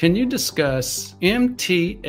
Can you discuss MTHFR?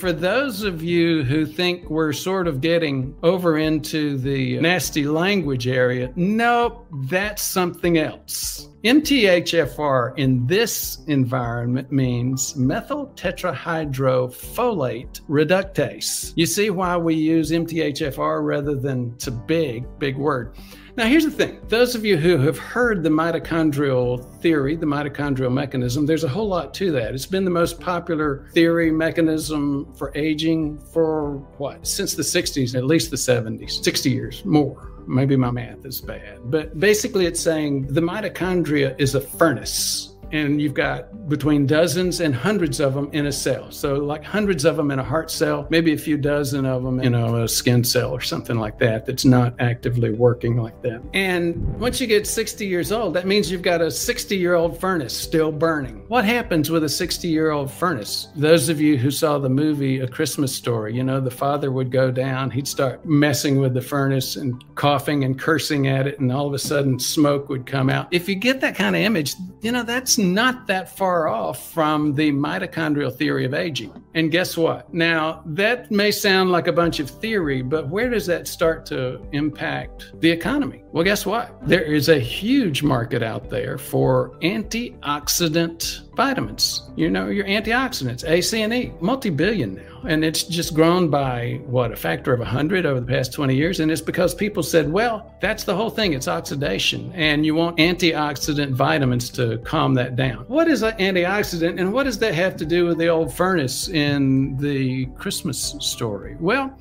For those of you who think we're sort of getting over into the nasty language area, nope, that's something else. MTHFR in this environment means methyl tetrahydrofolate reductase. You see why we use MTHFR rather than it's a big, big word. Now, here's the thing those of you who have heard the mitochondrial theory, the mitochondrial mechanism, there's a whole lot to that. It's been the most popular theory mechanism for aging for what? Since the 60s, at least the 70s, 60 years more. Maybe my math is bad. But basically, it's saying the mitochondria is a furnace and you've got between dozens and hundreds of them in a cell. So, like hundreds of them in a heart cell, maybe a few dozen of them in a skin cell or something like that that's not actively working like that. And once you get 60 years old, that means you've got a 60 year old furnace still burning. What happens with a 60 year old furnace? Those of you who saw the movie A Christmas Story, you know, the father would go down, he'd start messing with the furnace and coughing and cursing at it, and all of a sudden smoke would come out. If you get that kind of image, you know, that's not that far off from the mitochondrial theory of aging. And guess what? Now, that may sound like a bunch of theory, but where does that start to impact the economy? Well, guess what? There is a huge market out there for antioxidant vitamins. You know, your antioxidants, A, C, and E, multi billion now. And it's just grown by what, a factor of 100 over the past 20 years. And it's because people said, well, that's the whole thing. It's oxidation. And you want antioxidant vitamins to calm that down. What is an antioxidant? And what does that have to do with the old furnace in the Christmas story? Well,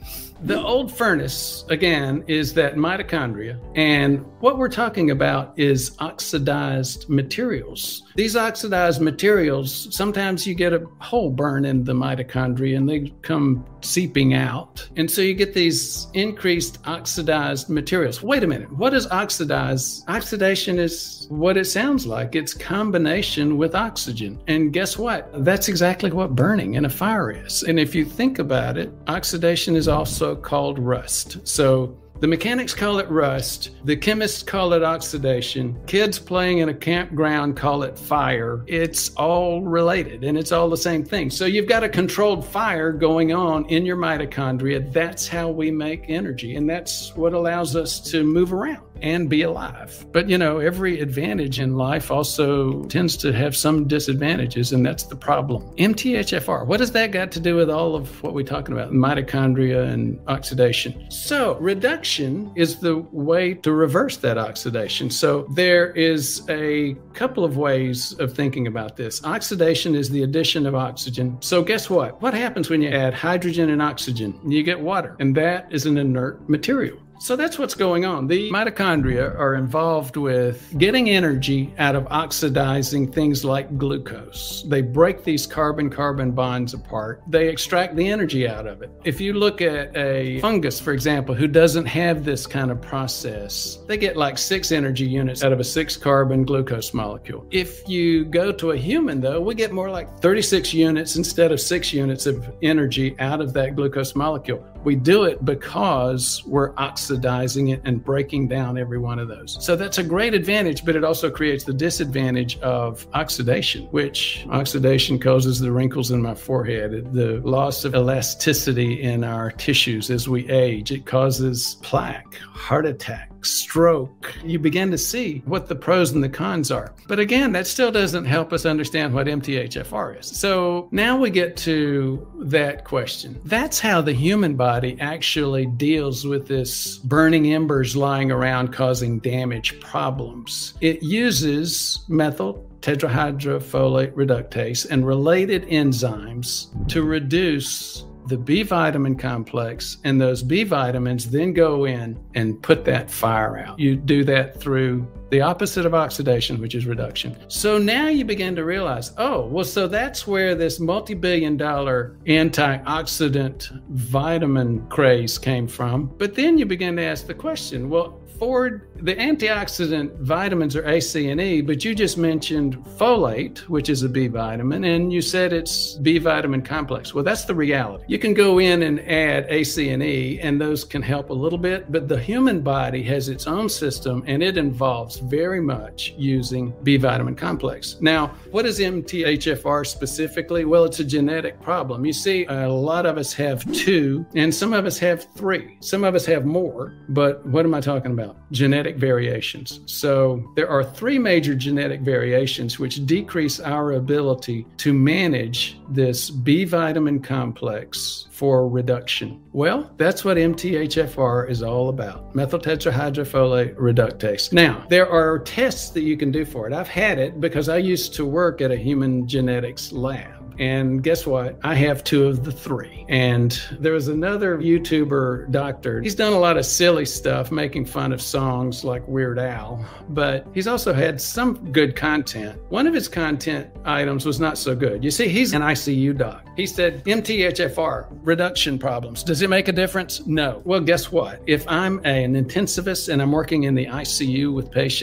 the old furnace, again, is that mitochondria. And what we're talking about is oxidized materials. These oxidized materials, sometimes you get a hole burn in the mitochondria and they come seeping out. And so you get these increased oxidized materials. Wait a minute, what is oxidized? Oxidation is what it sounds like it's combination with oxygen. And guess what? That's exactly what burning in a fire is. And if you think about it, oxidation is also called rust. So the mechanics call it rust. The chemists call it oxidation. Kids playing in a campground call it fire. It's all related and it's all the same thing. So you've got a controlled fire going on in your mitochondria. That's how we make energy. And that's what allows us to move around and be alive. But you know, every advantage in life also tends to have some disadvantages, and that's the problem. MTHFR, what has that got to do with all of what we're talking about, mitochondria and oxidation? So, reduction is the way to reverse that oxidation. So, there is a couple of ways of thinking about this. Oxidation is the addition of oxygen. So, guess what? What happens when you add hydrogen and oxygen? You get water, and that is an inert material. So that's what's going on. The mitochondria are involved with getting energy out of oxidizing things like glucose. They break these carbon carbon bonds apart, they extract the energy out of it. If you look at a fungus, for example, who doesn't have this kind of process, they get like six energy units out of a six carbon glucose molecule. If you go to a human, though, we get more like 36 units instead of six units of energy out of that glucose molecule. We do it because we're oxidizing it and breaking down every one of those. So that's a great advantage, but it also creates the disadvantage of oxidation, which oxidation causes the wrinkles in my forehead, the loss of elasticity in our tissues as we age. It causes plaque, heart attack stroke, you begin to see what the pros and the cons are. But again, that still doesn't help us understand what MTHFR is. So now we get to that question. That's how the human body actually deals with this burning embers lying around causing damage problems. It uses methyl tetrahydrofolate reductase and related enzymes to reduce the B vitamin complex, and those B vitamins then go in and put that fire out. You do that through the opposite of oxidation, which is reduction. So now you begin to realize, oh, well, so that's where this multi billion dollar antioxidant vitamin craze came from. But then you begin to ask the question, well, Ford, the antioxidant vitamins are A, C, and E, but you just mentioned folate, which is a B vitamin, and you said it's B vitamin complex. Well, that's the reality. You can go in and add A, C, and E, and those can help a little bit, but the human body has its own system and it involves very much using B vitamin complex. Now, what is MTHFR specifically? Well, it's a genetic problem. You see, a lot of us have two, and some of us have three. Some of us have more, but what am I talking about? Genetic variations. So there are three major genetic variations which decrease our ability to manage this B vitamin complex for reduction. Well, that's what MTHFR is all about methyl tetrahydrofolate reductase. Now, there are tests that you can do for it. I've had it because I used to work at a human genetics lab. And guess what? I have two of the three. And there was another YouTuber doctor. He's done a lot of silly stuff, making fun of songs like Weird Al, but he's also had some good content. One of his content items was not so good. You see, he's an ICU doc. He said, MTHFR, reduction problems. Does it make a difference? No. Well, guess what? If I'm an intensivist and I'm working in the ICU with patients,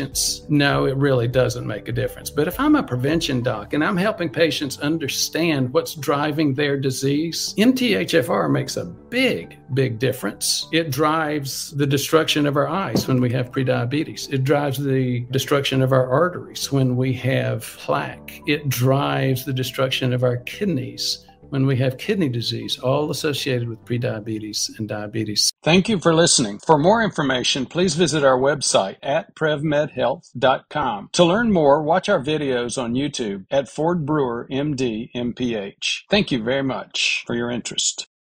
no, it really doesn't make a difference. But if I'm a prevention doc and I'm helping patients understand what's driving their disease, MTHFR makes a big, big difference. It drives the destruction of our eyes when we have prediabetes. It drives the destruction of our arteries when we have plaque. It drives the destruction of our kidneys when we have kidney disease, all associated with prediabetes and diabetes. Thank you for listening. For more information, please visit our website at prevmedhealth.com. To learn more, watch our videos on YouTube at Ford Brewer MD MPH. Thank you very much for your interest.